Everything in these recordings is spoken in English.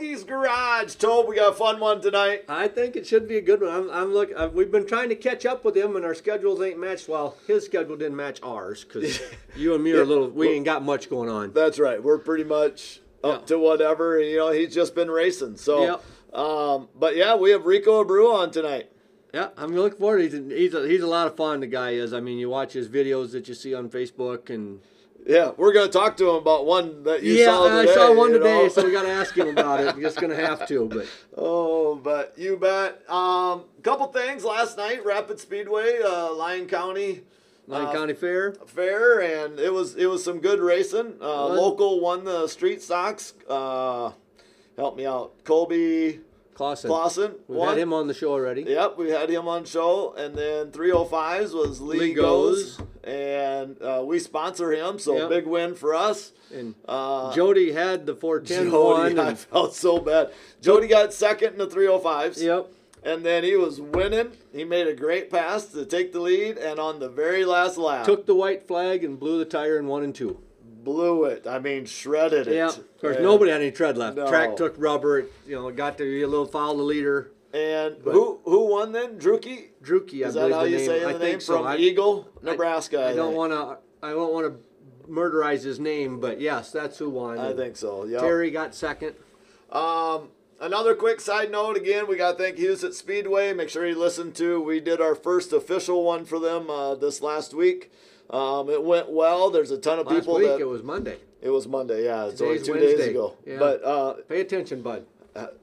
Hoagie's Garage. Tobe, we got a fun one tonight. I think it should be a good one. I'm, I'm look. Uh, we've been trying to catch up with him, and our schedules ain't matched. Well, his schedule didn't match ours because you and me are a little. We ain't got much going on. That's right. We're pretty much up Yeah. to whatever. You know, he's just been racing. So, Yep. um, but yeah, we have Rico Abreu on tonight. Yeah, I'm looking forward. He's a, he's a, he's a lot of fun. The guy is. I mean, you watch his videos that you see on Facebook, and Yeah, we're going to talk to him about one that you yeah, saw I saw one today, know? so we got to ask him about it. We're just gonna have to, but Oh, but you bet. Um, couple things last night, Rapid Speedway, uh, Lyon County Lyon Uh, County Fair. Fair, and it was it was some good racing. Uh, local won the street stocks. Uh, help me out, Colby Clausen. Clausen We've won. had him on the show already. Yep, we had him on show, and then 305s was Lee, Lee Goes, Goes. and uh, we sponsor him, so Yep. big win for us. And Uh, Jody had the 410 Jody. I felt so bad. Jody got second in the 305s. yep. And then he was winning. He made a great pass to take the lead, and on the very last lap, Took the white flag and blew the tire in one and two. Blew it. I mean, shredded it. Yeah. Of course, And- nobody had any tread left. No. Track took rubber. It, you know, got to be a little foul the leader. And But- who who won then? Druki, I Is that how the you name. say I the think name so. from I, Eagle, Nebraska? I don't want to. I don't want to murderize his name, but yes, that's who won. I And think so. Yeah. Terry got second. Um, another quick side note again, we got to thank Huset's Speedway. Make sure you listen to. We did our first official one for them uh, this last week. Um, it went well. There's a ton of Last people week that it was Monday. it was Monday. Yeah, it's only two days ago. Yeah. But uh, Pay attention, bud.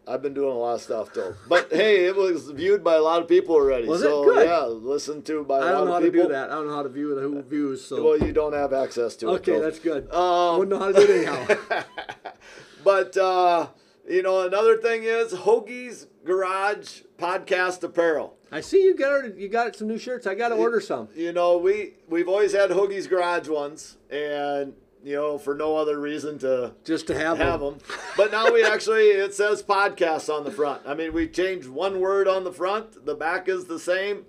I've been doing a lot of stuff too. But hey, it was viewed by a lot of people already. Was it? so Good. yeah, listened to by a I lot of people. I don't know how of to do that. I don't know how to view the who views. So Well, you don't have access to it. okay, that's good. Um, Wouldn't know how to do it anyhow. But uh, you know, another thing is Hoagie's Garage Podcast Apparel. I see you got you got some new shirts. I got to order some. You know, we we've always had Hoagie's Garage ones, and you know, for no other reason to Just to have, have them. them. But now we actually it says podcast on the front. I mean, we changed one word on the front. The back is the same.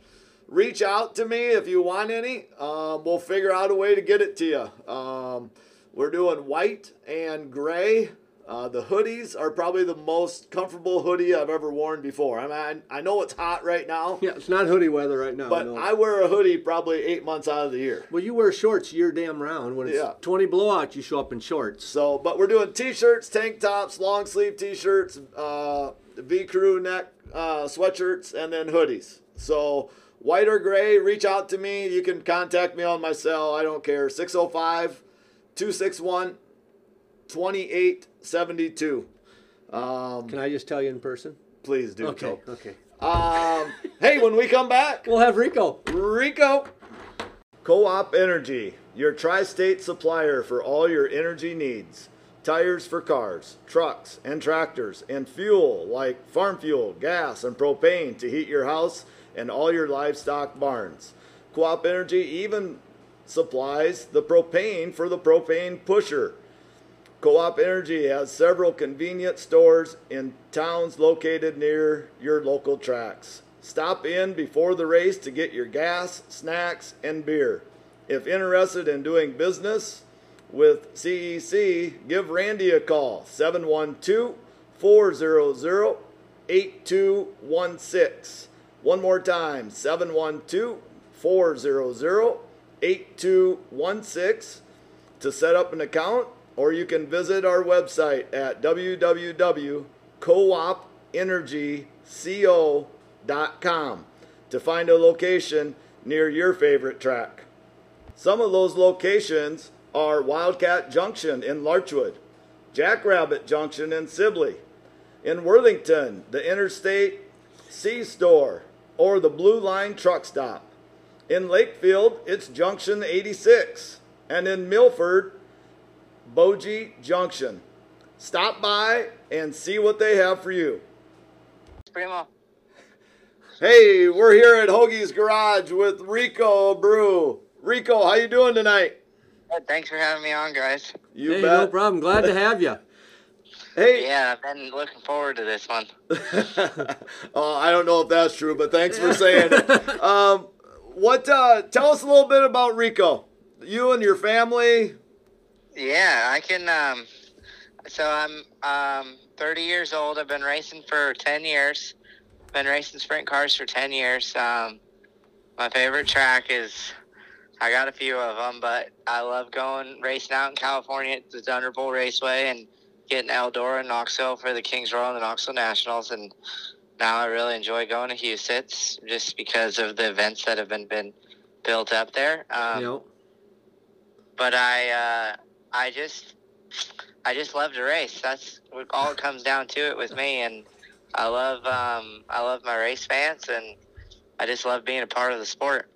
Reach out to me if you want any. Um, we'll figure out a way to get it to you. Um, we're doing white and gray. Uh, the hoodies are probably the most comfortable hoodie I've ever worn before. I mean, I, I know it's hot right now, Yeah, it's not hoodie weather right now. but no. I wear a hoodie probably eight months out of the year. well, you wear shorts year damn round. When it's Yeah. 20 blowout, you show up in shorts. So, but we're doing t-shirts, tank tops, long sleeve t-shirts, uh, V crew neck uh, sweatshirts, and then hoodies. So, white or gray, reach out to me. You can contact me on my cell. I don't care. 605 261 2872. Um, Can I just tell you in person? please do Okay. Okay. Um, hey, when we come back, We'll have Rico. Rico. Co-op Energy, your tri-state supplier for all your energy needs. Tires for cars, trucks, and tractors, and fuel like farm fuel, gas, and propane to heat your house and all your livestock barns. Co-op Energy even supplies the propane for the propane pusher. Co-op Energy has several convenient stores in towns located near your local tracks. Stop in before the race to get your gas, snacks, and beer. If interested in doing business with CEC, give Randy a call 712 400 8216. One more time 712 400 8216 to set up an account, or you can visit our website at www.coopenergyco.com to find a location near your favorite track. Some of those locations are Wildcat Junction in Larchwood, Jackrabbit Junction in Sibley, in Worthington, the Interstate C Store, or the Blue Line Truck Stop. In Lakefield, it's Junction 86. And in Milford, Bogie Junction. Stop by and see what they have for you. Primo. Hey, we're here at Hoagie's Garage with Rico Abreu. Rico, how you doing tonight? Good, Thanks for having me on, guys. You hey, bet. no problem. Glad to have you. Hey, Yeah, I've been looking forward to this one. oh, I don't know if that's true, but thanks for saying it. Um, what? Uh, tell us a little bit about Rico. You and your family. Yeah, I can. Um, so I'm um, 30 years old. I've been racing for 10 years. Been racing sprint cars for 10 years. Um, my favorite track is, I got a few of them, but I love going racing out in California at the Thunder Bowl Raceway and getting Eldora and Knoxville for the Kings Royal and the Knoxville Nationals. And now I really enjoy going to Huset's just because of the events that have been, been built up there. Um, know, but I uh, I just I just love to race. That's what all it comes down to it with me, and I love um, I love my race fans, and I just love being a part of the sport.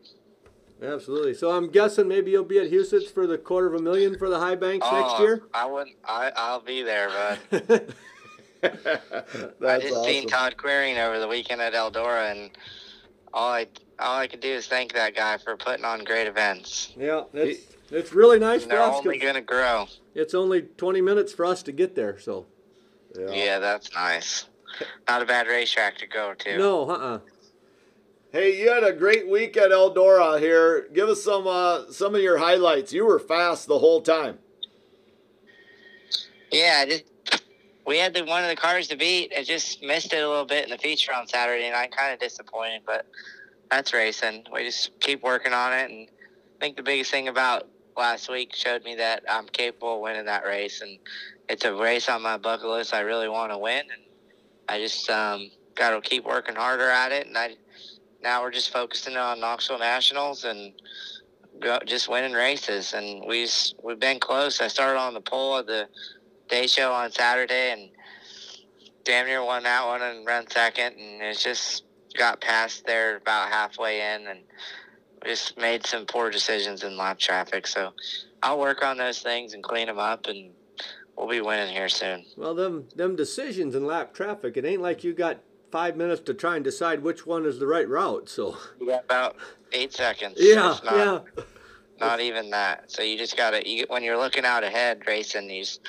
absolutely. So I'm guessing maybe you'll be at Huset's for the quarter of a million for the high banks next Oh, year. I wouldn't. I I'll be there, bud. I That's just seen awesome. Tod Quiring over the weekend at Eldora, and all I all I could do is thank that guy for putting on great events. yeah, it's it's really nice And for they're only gonna grow. It's only 20 minutes for us to get there, so Yeah, that's nice. Not a bad racetrack to go to. no, uh-uh. Hey, you had a great week at Eldora here. Give us some uh, some of your highlights. You were fast the whole time. Yeah, just we had the one of the cars to beat. I just missed it a little bit in the feature on Saturday, and I'm kind of disappointed. But that's racing. We just keep working on it, and I think the biggest thing about last week showed me that I'm capable of winning that race, and it's a race on my bucket list. I really want to win, and I just um, got to keep working harder at it. And I now we're just focusing on Knoxville Nationals and go, just winning races. And we we've been close. I started on the pole of the day show on Saturday and damn near won that one and ran second. And it's just got past there about halfway in and just made some poor decisions in lap traffic. So I'll work on those things and clean them up and we'll be winning here soon. Well, them them decisions in lap traffic, it ain't like you got five minutes to try and decide which one is the right route. So you got about eight seconds. yeah, not, yeah, Not even that. So you just gotta you when you're looking out ahead racing these,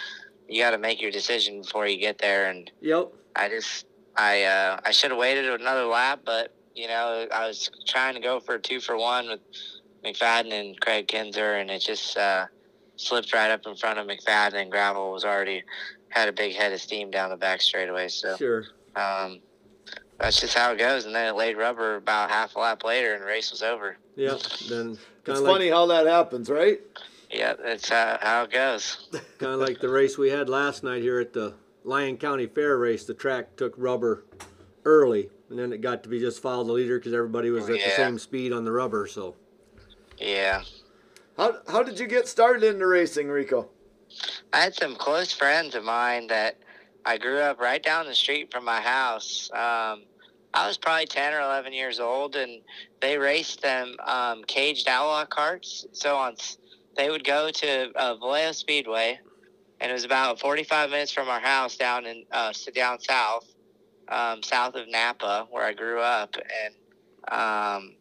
you gotta make your decision before you get there. And yep. I just I uh, I should have waited another lap, but you know I was trying to go for a two for one with McFadden and Kraig Kinser, and it just uh, slipped right up in front of McFadden, and gravel was already had a big head of steam down the back straightaway. So Sure. um, that's just how it goes. And then it laid rubber about half a lap later, and the race was over. Yeah, Then It's like funny how that happens, right? Yeah, that's how, how it goes. kind of like the race we had last night here at the Lyon County Fair race. The track took rubber early, and then it got to be just follow the leader because everybody was at the same speed on the rubber. So Yeah. How how did you get started into racing, Rico? I had some close friends of mine that I grew up right down the street from my house. Um, I was probably 10 or 11 years old, and they raced them um, caged outlaw carts. So on, they would go to uh, Vallejo Speedway, and it was about 45 minutes from our house down in uh, down south, um, south of Napa, where I grew up, and um,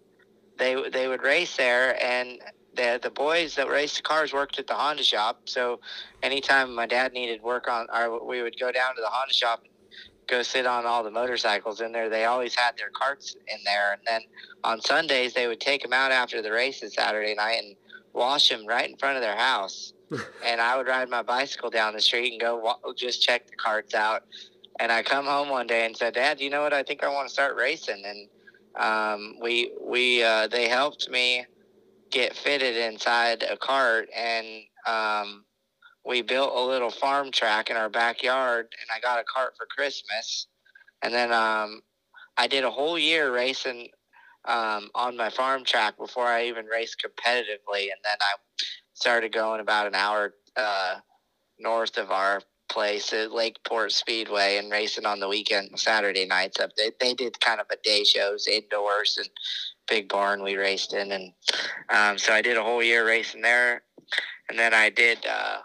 they they would race there, and the the boys that raced the cars worked at the Honda shop, so anytime my dad needed work on, or we would go down to the Honda shop and go sit on all the motorcycles in there. They always had their carts in there, and then on Sundays they would take them out after the races Saturday night and wash them right in front of their house. and I would ride my bicycle down the street and go wa- just check the carts out. And I come home one day and said, "Dad, you know what? I think I want to start racing." And um, we we uh, they helped me get fitted inside a cart and um, we built a little farm track in our backyard and I got a cart for Christmas. And then um, I did a whole year racing um, on my farm track before I even raced competitively. And then I started going about an hour uh, north of our place at Lakeport Speedway and racing on the weekend, Saturday nights up. They, they did kind of a day shows indoors and big barn we raced in. And um, so I did a whole year racing there. And then I did, uh,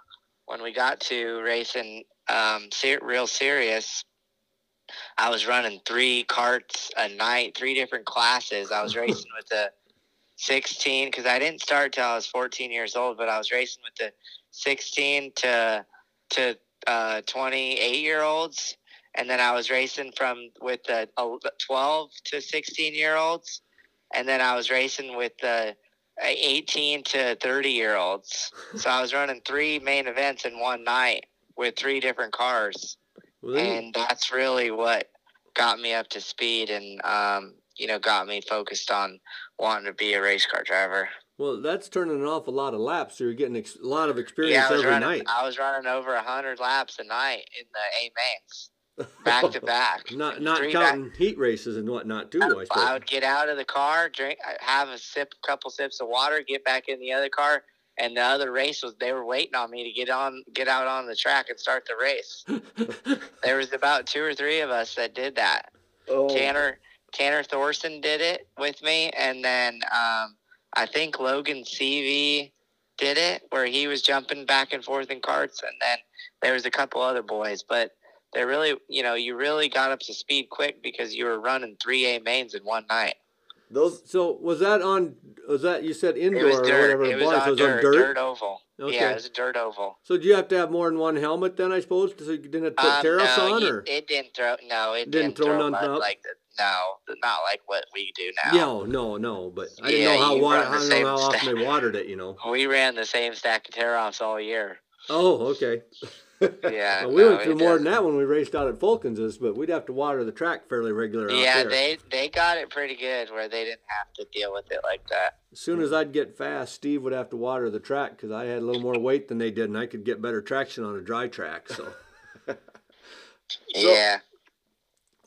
when we got to racing um, ser- real serious, I was running three carts a night, three different classes. I was racing with the 16 because I didn't start till I was 14 years old, but I was racing with the 16 to to uh, 28 year olds, and then I was racing from with the uh, 12 to 16 year olds, and then I was racing with the 18 to 30 year olds. So I was running three main events in one night with three different cars then- and that's really what got me up to speed and um, you know got me focused on wanting to be a race car driver. Well, that's turning an awful lot of laps. So you're getting ex- a lot of experience Yeah, every running. night. I was running over a hundred laps a night in the A mains, back to back. Not not Three back- counting heat races and whatnot too. I I suppose. would get out of the car, drink, have a sip, couple sips of water, get back in the other car, and the other race was they were waiting on me to get on, get out on the track and start the race. there was about two or three of us that did that. Oh, Tanner Tanner Thorson did it with me, and then um, I think Logan Seavey did it where he was jumping back and forth in carts, and then there was a couple other boys, but. They really, you know, you really got up to speed quick because you were running three A mains in one night. those so was that on? Was that you said indoor or whatever It it was was? on so it was dirt, on dirt. dirt oval. Okay. Yeah, it was a dirt oval. So do you have to have more than one helmet then? I suppose so you didn't put Um, tear-offs no, on you- or it didn't throw. No, it Didn't didn't, throw throw, mud up? like the, no, not like what we do now. no, oh, no, no. But I didn't Yeah, know how water, I don't same know how often they watered it. You know. We ran the same stack of tear-offs all year. Oh, okay. Yeah, Well, we no, went through more does- than that when we raced out at Fulkins's, but we'd have to water the track fairly regular out Yeah, they they got it pretty good where they didn't have to deal with it like that. As soon as I'd get fast, Steve would have to water the track because I had a little more weight than they did, and I could get better traction on a dry track. So yeah.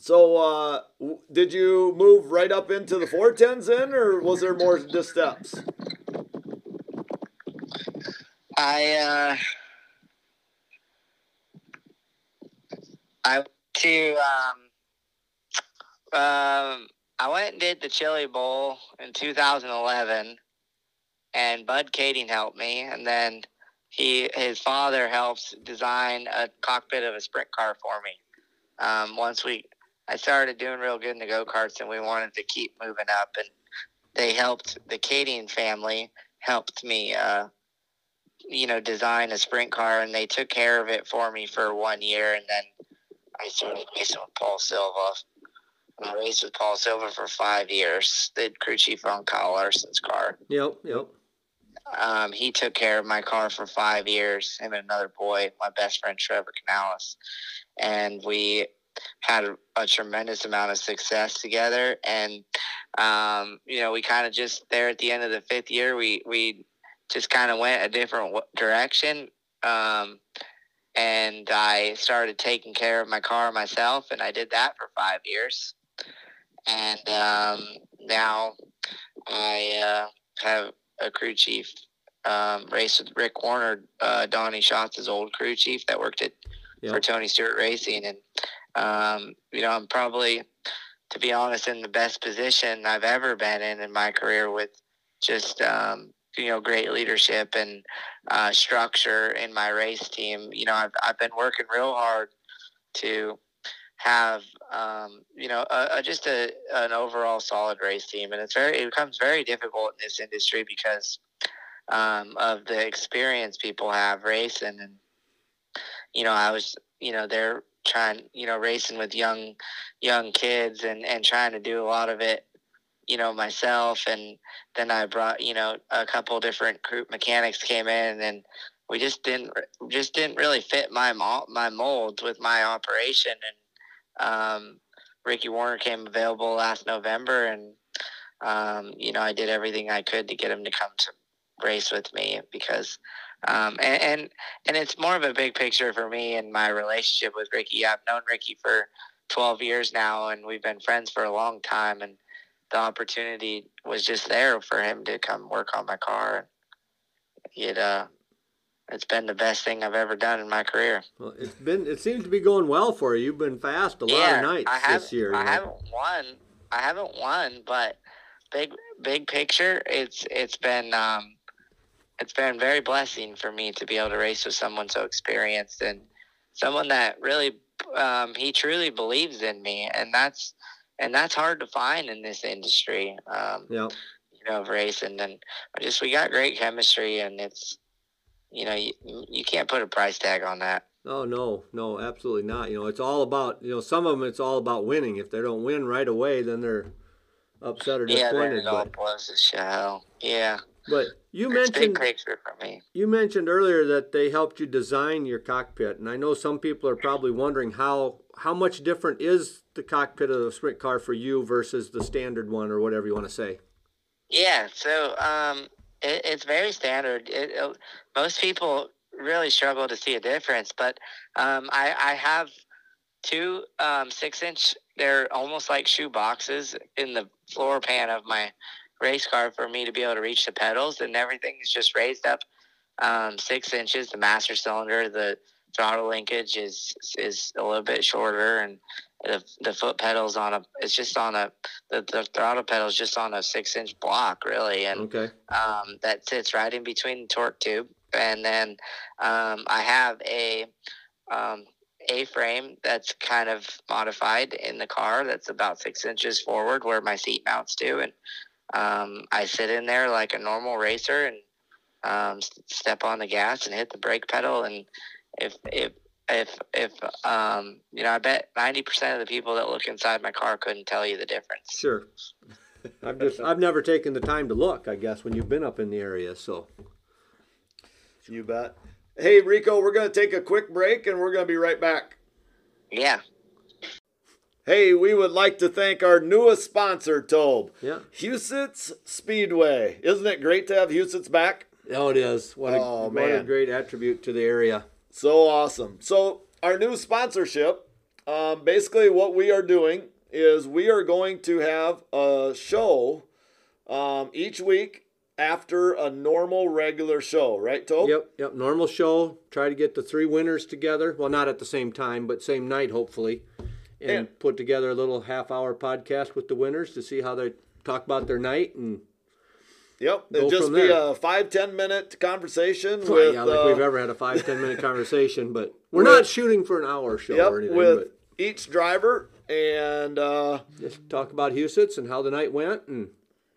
So, uh, w- did you move right up into the 410s then, or was there more just steps? I uh I went to um um I went and did the Chili Bowl in 2011 and Bud Kaeding helped me and then he his father helps design a cockpit of a sprint car for me. Um once we I started doing real good in the go-karts and we wanted to keep moving up and they helped the Kaeding family helped me uh you know, design a sprint car, and they took care of it for me for one year, and then I started racing with Paul Silva. I raced with Paul Silva for five years. Did crew chief on Kyle Larson's car. yep, yep. Um, he took care of my car for five years. Him and another boy, my best friend Trevor Canales, and we had a, a tremendous amount of success together. And um, you know, we kind of just there at the end of the fifth year, we we just kind of went a different w- direction. Um, and I started taking care of my car myself, and I did that for five years. And um, now I uh, have a crew chief um, race with Rick Warner, uh, Donny Schatz' old crew chief that worked at for Tony Stewart Racing, and um, you know I'm probably, to be honest, in the best position I've ever been in in my career with just um, you know great leadership and uh, structure in my race team. You know I've I've been working real hard to have um, you know a, a, just a an overall solid race team, and it's very it becomes very difficult in this industry because um, of the experience people have racing, and you know I was you know they're trying you know racing with young young kids and and trying to do a lot of it you know myself. And then I brought you know a couple different group mechanics came in and we just didn't just didn't really fit my my mold with my operation. And um, Ricky Warner came available last November and um, you know I did everything I could to get him to come to race with me because um, and, and and it's more of a big picture for me and my relationship with Ricky. I've known Ricky for 12 years now and we've been friends for a long time and the opportunity was just there for him to come work on my car. It uh, it's been the best thing I've ever done in my career. Well, it's been. It seems to be going well for you. You've been fast a lot of nights I this year. I know. haven't won. I haven't won, but big big picture, it's it's been um, it's been very blessing for me to be able to race with someone so experienced and someone that really um, he truly believes in me, and that's and that's hard to find in this industry. Um, Yeah. you know, of racing, and just we got great chemistry, and it's you know you, you can't put a price tag on that. Oh no, no, absolutely not. You know, it's all about you know some of them. It's all about winning. If they don't win right away, then they're upset or disappointed. Yeah, then disappointed. it all but blows to hell. Yeah. But you mentioned picture for me. you mentioned earlier that they helped you design your cockpit, and I know some people are probably wondering how how much different is the cockpit of the sprint car for you versus the standard one or whatever you want to say. Yeah, so um, it, it's very standard. It, it, most people really struggle to see a difference, but um, I, I have two um, six inch. They're almost like shoe boxes in the floor pan of my race car for me to be able to reach the pedals, and everything is just raised up um, six inches. The master cylinder, the throttle linkage is is a little bit shorter, and the the foot pedals on a it's just on a the, the throttle pedal is just on a six inch block really, and Okay. um, that sits right in between the torque tube. And then um, I have a um, A frame that's kind of modified in the car that's about six inches forward where my seat mounts to. And um, I sit in there like a normal racer and um, s- step on the gas and hit the brake pedal. And if, if, if, if, um, you know, I bet 90% of the people that look inside my car couldn't tell you the difference. Sure. I've just I've never taken the time to look. I guess when you've been up in the area, so You bet. Hey, Rico, we're going to take a quick break and we're going to be right back. Yeah. Hey, we would like to thank our newest sponsor, Tobe. yeah. Huset's Speedway. Isn't it great to have Huset's back? Oh, it is. What a Oh, what a great attribute to the area. So awesome. So, our new sponsorship um, basically, what we are doing is we are going to have a show um, each week after a normal regular show, right, Tobe? Yep, yep. Normal show. Try to get the three winners together. Well, not at the same time, but same night, hopefully, and Yeah. put together a little half-hour podcast with the winners to see how they talk about their night and. Yep. It'll just be a five ten minute conversation Well, with yeah, like uh, we've ever had a five ten minute conversation, but we're with- not shooting for an hour show yep, or anything. with each driver and uh, just talk about Huset's and how the night went, and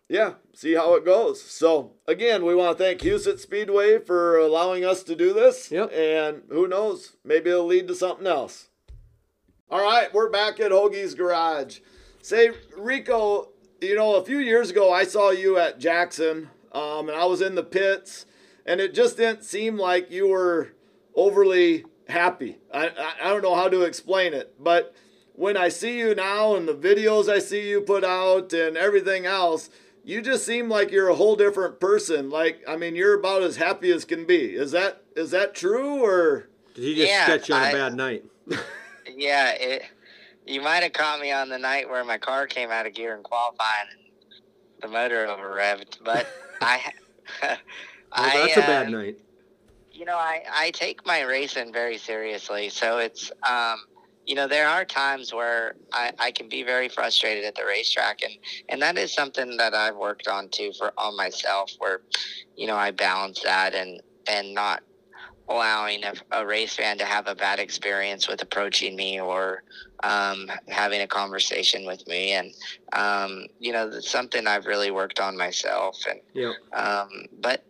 yeah, see how it goes. So again, we want to thank Huset Speedway for allowing us to do this. Yep. And who knows, maybe it'll lead to something else. All right, we're back at Hoagie's Garage. Say, Rico, you know, a few years ago I saw you at Jackson, um, and I was in the pits, and it just didn't seem like you were overly happy. I, I, I don't know how to explain it, but when I see you now and the videos I see you put out and everything else, you just seem like you're a whole different person. Like, I mean, you're about as happy as can be. Is that is that true or? did he just Yeah, sketch you on a I- bad night? Yeah, it. You might have caught me on the night where my car came out of gear in qualifying and the motor over revved, but I. Well, I, that's a bad um, night. You know, I, I take my racing very seriously. So it's, um, you know, there are times where I, I can be very frustrated at the racetrack. And, and that is something that I've worked on too for on myself where, you know, I balance that and, and not allowing a, a race fan to have a bad experience with approaching me or um, having a conversation with me. And, um, you know, that's something I've really worked on myself. And, Yeah. um, but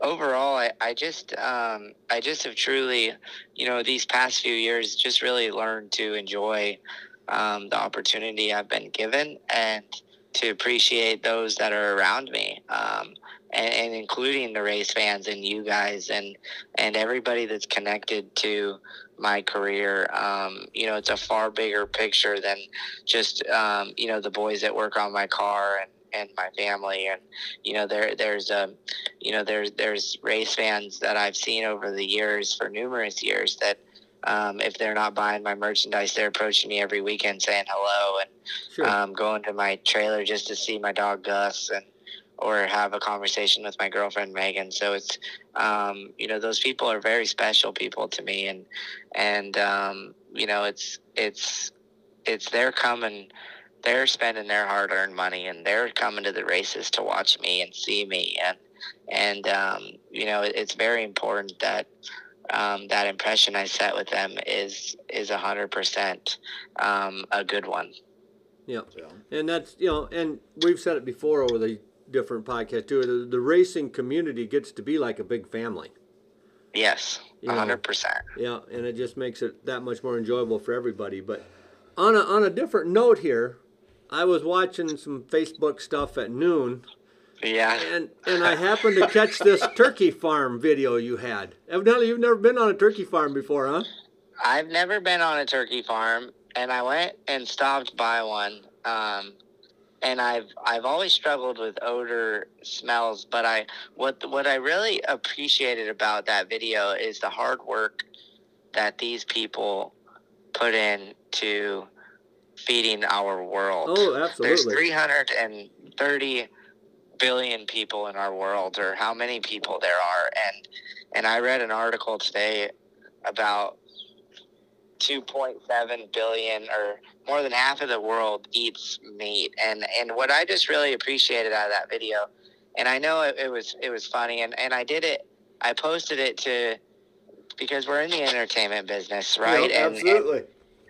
overall, I, I just um, I just have truly, you know, these past few years, just really learned to enjoy um, the opportunity I've been given and to appreciate those that are around me, um, and, and including the race fans and you guys and and everybody that's connected to my career. Um, you know, it's a far bigger picture than just um, you know the boys that work on my car and and my family and you know there there's a you know there's there's race fans that I've seen over the years for numerous years that um, if they're not buying my merchandise they're approaching me every weekend saying hello and Sure. um, going to my trailer just to see my dog Gus and or have a conversation with my girlfriend Megan. So it's um, you know those people are very special people to me, and and um, you know it's it's it's they're coming. They're spending their hard-earned money, and they're coming to the races to watch me and see me, and and um, you know it, it's very important that um, that impression I set with them is is a hundred percent um, a good one. Yeah. Yeah. And that's you know, and we've said it before over the different podcasts too. The, the racing community gets to be like a big family. Yes, a hundred percent. Yeah, and it just makes it that much more enjoyable for everybody. But on a on a different note here, I was watching some Facebook stuff at noon, Yeah. And and I happened to catch this turkey farm video you had. Evidently, you've never been on a turkey farm before, huh? I've never been on a turkey farm, and I went and stopped by one. Um, and I've I've always struggled with odor smells, but I what what I really appreciated about that video is the hard work that these people put in to feeding our world. Oh, absolutely. There's 330 billion people in our world, or how many people there are, and and I read an article today about 2.7 billion, or more than half of the world eats meat, and and what I just really appreciated out of that video, and I know it, it was it was funny, and and I did it, I posted it to because we're in the entertainment business, right? And, and absolutely.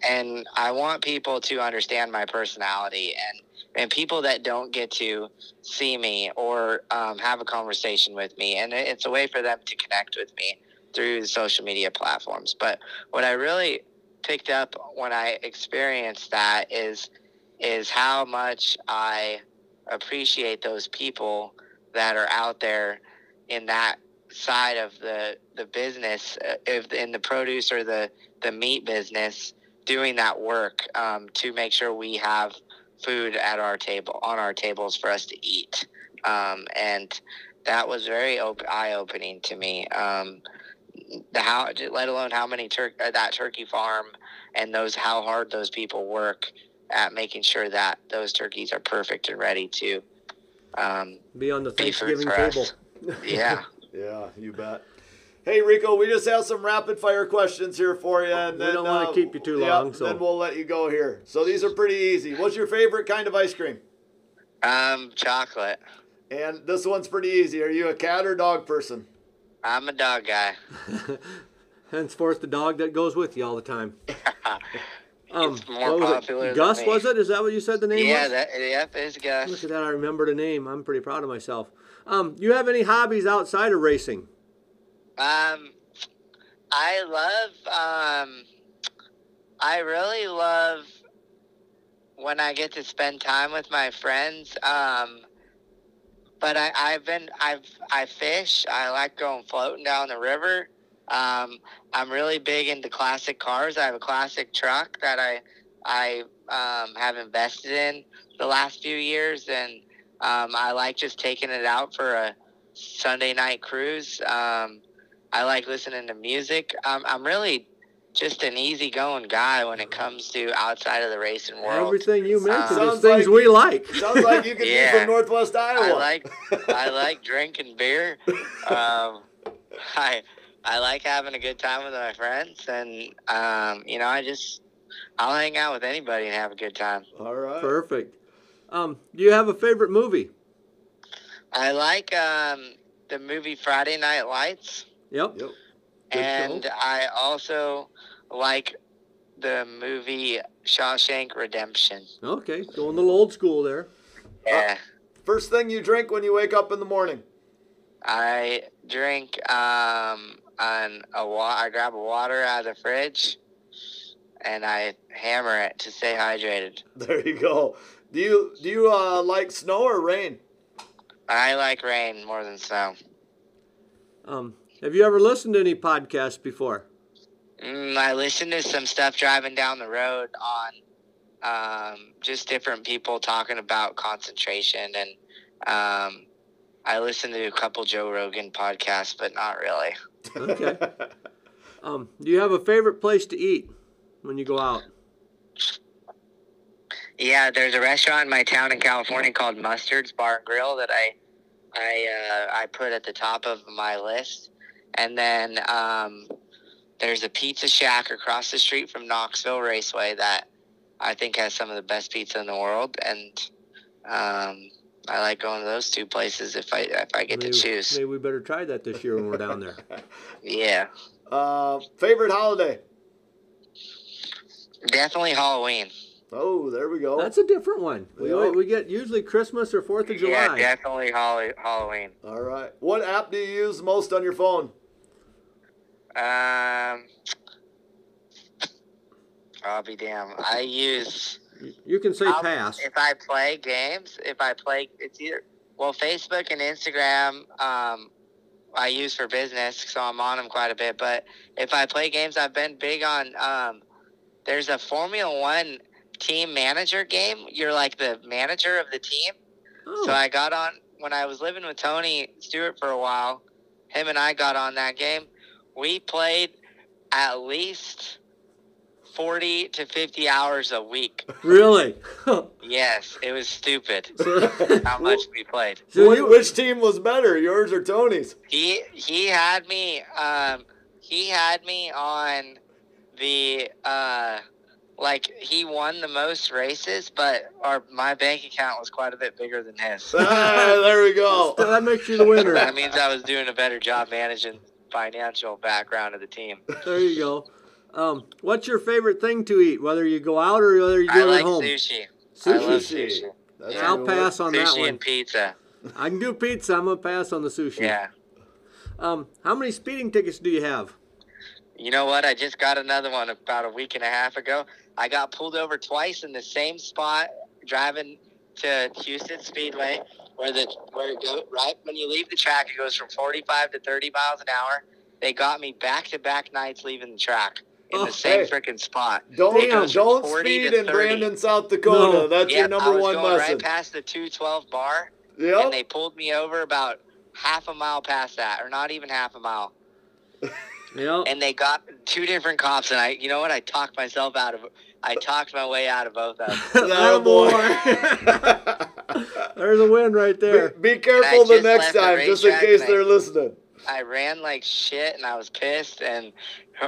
and I want people to understand my personality and and people that don't get to see me or um, have a conversation with me and it's a way for them to connect with me through the social media platforms but what I really picked up when I experienced that is is how much I appreciate those people that are out there in that side of the the business uh, if in the produce or the the meat business doing that work um, to make sure we have food at our table on our tables for us to eat. Um, and that was very op- eye-opening to me. Um, the how let alone how many tur- uh, that turkey farm and those how hard those people work at making sure that those turkeys are perfect and ready to um, Be on the Thanksgiving table. yeah Yeah, you bet. Hey Rico, we just have some rapid fire questions here for you, and We then don't wanna uh, keep you too yep, long, so- then we'll let you go here. So these are pretty easy. What's your favorite kind of ice cream? um, chocolate And this one's pretty easy. Are you a cat or dog person? I'm a dog guy. Henceforth, the dog that goes with you all the time. Um, It's more what was popular it? than Gus, was it? Is that what you said the name yeah, was? that yep is Gus. Look at that! I remember the name. I'm pretty proud of myself. Um, you have any hobbies outside of racing? Um, I love. Um, I really love when I get to spend time with my friends. Um, but I, I've been I've I fish. I like going floating down the river. Um, I'm really big into classic cars. I have a classic truck that I I um, have invested in the last few years, and um, I like just taking it out for a Sunday night cruise. Um, I like listening to music. I'm, I'm really just an easygoing guy when it comes to outside of the racing world. Everything you mentioned Uh, is things Sounds we like. Sounds like you could be from Northwest Iowa. I like I like drinking beer. Um, I I like having a good time with my friends, and um, you know, I just I'll hang out with anybody and have a good time. All right. Perfect. Um, do you have a favorite movie? I like um, the movie Friday Night Lights, Yep. Yep. Good and show. I also like the movie Shawshank Redemption. Okay, going a little old school there. Yeah. First thing you drink when you wake up in the morning. I drink um on a wa- I grab a water out of the fridge and I hammer it to stay hydrated. There you go. Do you do you uh, like snow or rain? I like rain more than snow. Um, have you ever listened to any podcasts before? Mm, I listen to some stuff driving down the road on um, just different people talking about concentration and um, I listen to a couple Joe Rogan podcasts, but not really. Okay. Um, do you have a favorite place to eat when you go out? Yeah, there's a restaurant in my town in California called Mustard's Bar and Grill that I I uh, I put at the top of my list, and then um, there's a Pizza Shack across the street from Knoxville Raceway that I think has some of the best pizza in the world, and um, I like going to those two places if I if I get maybe, to choose. Maybe we better try that this year when we're down there. Yeah, uh, favorite holiday? definitely Halloween. Oh, there we go. That's a different one. We, Yeah. we get usually Christmas or Fourth of July. Yeah, July. definitely Halloween. All right. What app do you use most on your phone? Um, I'll be damned. I use You can say I'll- pass. if I play games. If I play, it's either well, Facebook and Instagram, um, I use for business, so I'm on them quite a bit. But if I play games, I've been big on. Um, there's a Formula One team manager game. You're like the manager of the team. Oh, So I got on when I was living with Tony Stewart for a while. Him and I got on that game. We played at least forty to fifty hours a week. really? Yes, it was stupid how much we played. so you, Which team was better, yours or Tony's? He he had me um he had me on the uh like he won the most races, but our my bank account was quite a bit bigger than his. ah, there we go. that makes you the winner. that means I was doing a better job managing financial background of the team. There you go. Um, what's your favorite thing to eat, whether you go out or whether you I do it like at home? sushi. Sushi. I love sushi. That's Yeah, I'll pass on that one. Sushi and pizza. I can do pizza. I'm gonna pass on the sushi. Yeah. Um, how many speeding tickets do you have? You know what? I just got another one about a week and a half ago. I got pulled over twice in the same spot driving to Huset's Speedway, where the where it go right when you leave the track, it goes from 45 to 30 miles an hour. They got me back to back nights leaving the track in Oh, the same hey. freaking spot. Don't Damn. don't speed in Brandon, South Dakota. No. That's your Yep, number I was one going lesson. right past the 212 bar, and they pulled me over about half a mile past that, or not even half a mile. Yeah. and they got two different cops and i you know what i talked myself out of i talked my way out of both of them That boy. There's a win right there. be, be careful the next left the time, just in case they're listening. i ran like shit and i was pissed and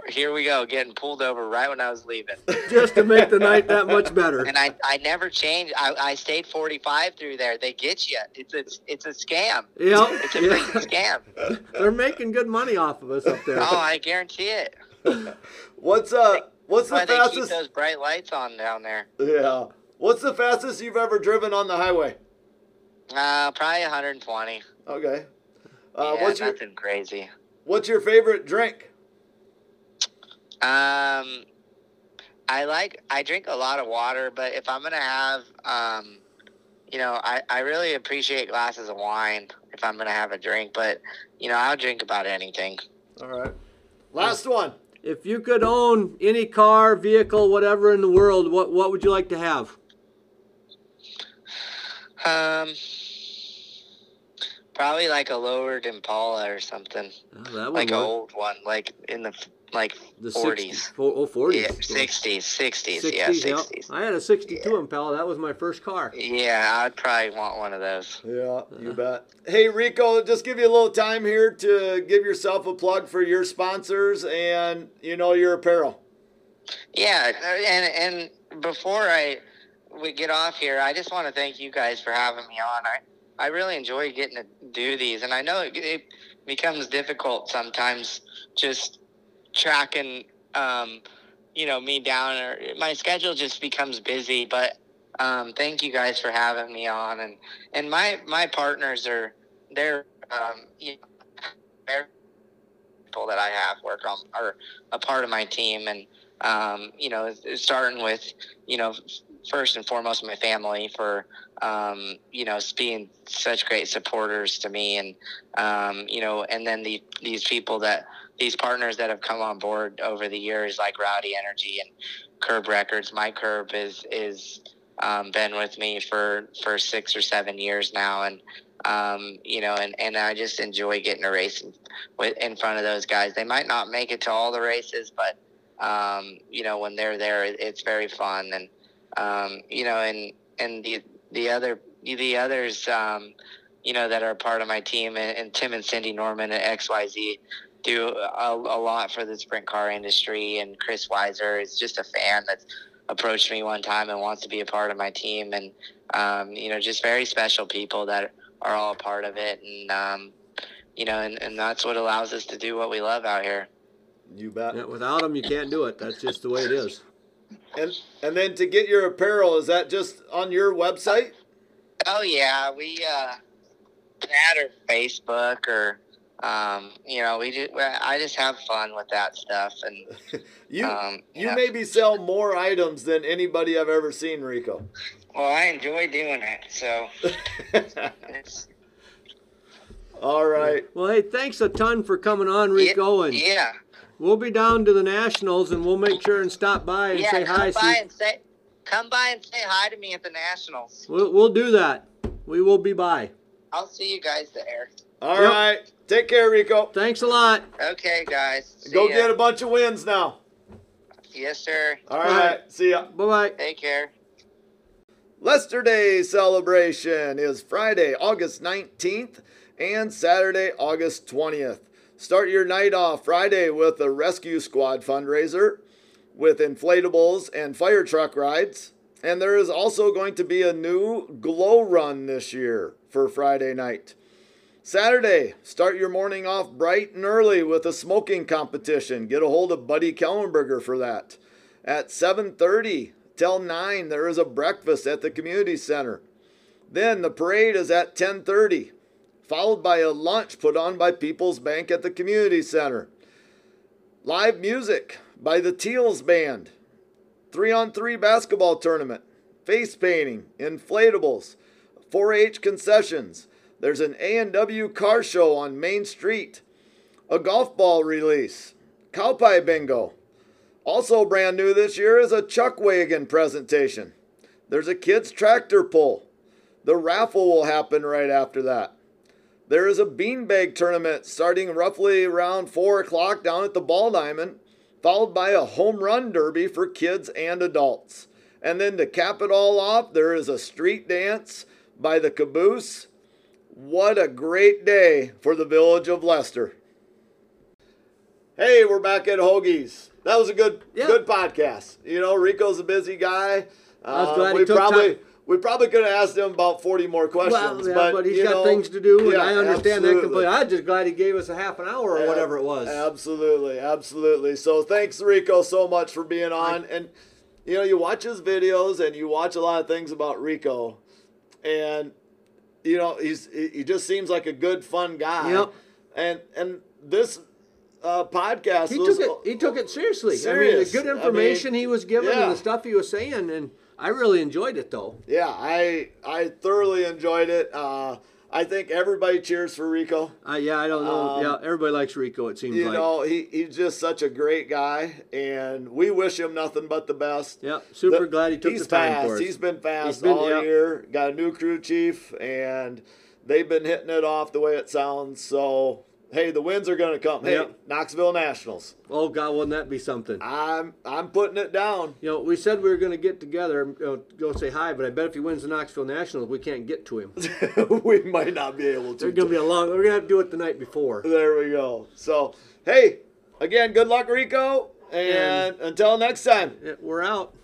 here we go getting pulled over right when i was leaving Just to make the night that much better. and i i never changed i, I stayed 45 through there they get you it's it's, it's a scam Yeah. it's a yeah. freaking scam They're making good money off of us up there. oh i guarantee it What's uh what's That's the why they keep fastest those bright lights on down there Yeah. What's the fastest you've ever driven on the highway? uh probably 120 Okay. Uh, yeah, what's your nothing crazy what's your favorite drink? Um, I like I drink a lot of water, but if I'm gonna have, um, you know, I I really appreciate glasses of wine if I'm gonna have a drink. But you know, I'll drink about anything. All right. Last one. If you could own any car, vehicle, whatever in the world, what what would you like to have? Um, probably like a lowered Impala or something, Oh, like an old one, like in the like The 40s. 60s. Oh, 40s. yeah, 60s, 60s, 60s, yeah, 60s. I had a 62 Impala. That was my first car. Yeah, I'd probably want one of those. Yeah, you bet. Hey Rico, just give you a little time here to give yourself a plug for your sponsors and you know your apparel. Yeah, and and before I we get off here, I just want to thank you guys for having me on. I I really enjoy getting to do these, and I know it, it becomes difficult sometimes just tracking, um, you know, me down or my schedule just becomes busy. But um, thank you guys for having me on, and and my my partners are they're um, you know, they're people that I have work on are a part of my team, and um, you know, starting with, you know, first and foremost, my family for, um, you know, being such great supporters to me. And, um, you know, and then the, these people that, these partners that have come on board over the years, like Rowdy Energy and Curb Records. My Curb is, is, um, been with me for, for six or seven years now. And, um, you know, and, and I just enjoy getting a race in, in front of those guys. They might not make it to all the races, but, um, you know, when they're there, it's very fun. And, um, you know, and, and the, the other, the others, um, you know, that are part of my team and, and Tim and Cindy Norman at XYZ do a, a lot for the sprint car industry. And Chris Weiser is just a fan that's approached me one time and wants to be a part of my team. And, um, you know, just very special people that are all a part of it. And, um, you know, and, and that's what allows us to do what we love out here. You bet. Yeah, without them, you can't do it. That's just the way it is. And and then to get your apparel, is that just on your website? Oh yeah, we uh, that or Facebook or um, you know we just I just have fun with that stuff and You um, you yeah. maybe sell more items than anybody I've ever seen, Rico. well I enjoy doing it so All right. Well, hey, thanks a ton for coming on, Rico, and yeah. we'll be down to the Nationals, and we'll make sure and stop by and Yeah, say come hi. by See, and say come by and say hi to me at the Nationals. we'll, we'll do that. We will be by. I'll see you guys there. All Yep. right. Take care, Rico. Thanks a lot. Okay, guys. See Go ya. get a bunch of wins now. Yes, sir. All All right. right. See ya. Bye bye. Take care. Lester Day celebration is Friday, August 19th and Saturday, August 20th. Start your night off Friday with a rescue squad fundraiser with inflatables and fire truck rides. And there is also going to be a new glow run this year for Friday night. Saturday, start your morning off bright and early with a smoking competition. Get a hold of Buddy Kellenberger for that. At 7:30 till 9, there is a breakfast at the community center. Then the parade is at 10:30, followed by a lunch put on by People's Bank at the community center. Live music by the Teals Band. 3-on-3 basketball tournament, face painting, inflatables, 4-H concessions. There's an A&W car show on Main Street, a golf ball release, cow pie bingo. Also brand new this year is a chuck wagon presentation. There's a kids tractor pull. The raffle will happen right after that. There is a beanbag tournament starting roughly around 4 o'clock down at the Ball Diamond, followed by a home run derby for kids and adults. And then to cap it all off, there is a street dance by the Caboose. What a great day for the village of Lester. Hey, we're back at Hoagie's. That was a good Yeah. good podcast. You know, Rico's a busy guy. I was Uh, glad he we took probably time. we probably could have asked him about 40 more questions, Well, yeah, but, but, he's got know, things to do, and yeah, I understand that completely. I'm just glad he gave us a half an hour or whatever it was. Absolutely, absolutely. So thanks, Rico, so much for being on. And you know, you watch his videos and you watch a lot of things about Rico, and you know, he's he he just seems like a good, fun guy. Yep. And and this uh, podcast He was took it. He took it seriously. I mean, the good I mean, information he was giving yeah. and the stuff he was saying, and I really enjoyed it though. yeah, I I thoroughly enjoyed it. Uh, I think everybody cheers for Rico. Uh, yeah, I don't know. Um, yeah, everybody likes Rico. It seems You like. know, he, he's just such a great guy, and we wish him nothing but the best. Yeah, super The- glad he took the time fast. for us. He's been fast He's been- all yeah. year. Got a new crew chief, and they've been hitting it off the way it sounds. So, hey, the wins are going to come. Hey, Yep. Knoxville Nationals. oh God, wouldn't that be something? I'm I'm putting it down. You know, we said we were going to get together, you know, go say hi, but I bet if he wins the Knoxville Nationals, we can't get to him. we might not be able to. There's going to be a long. We're going to have to do it the night before. There we go. So, hey, again, good luck, Rico, and until next time. We're out.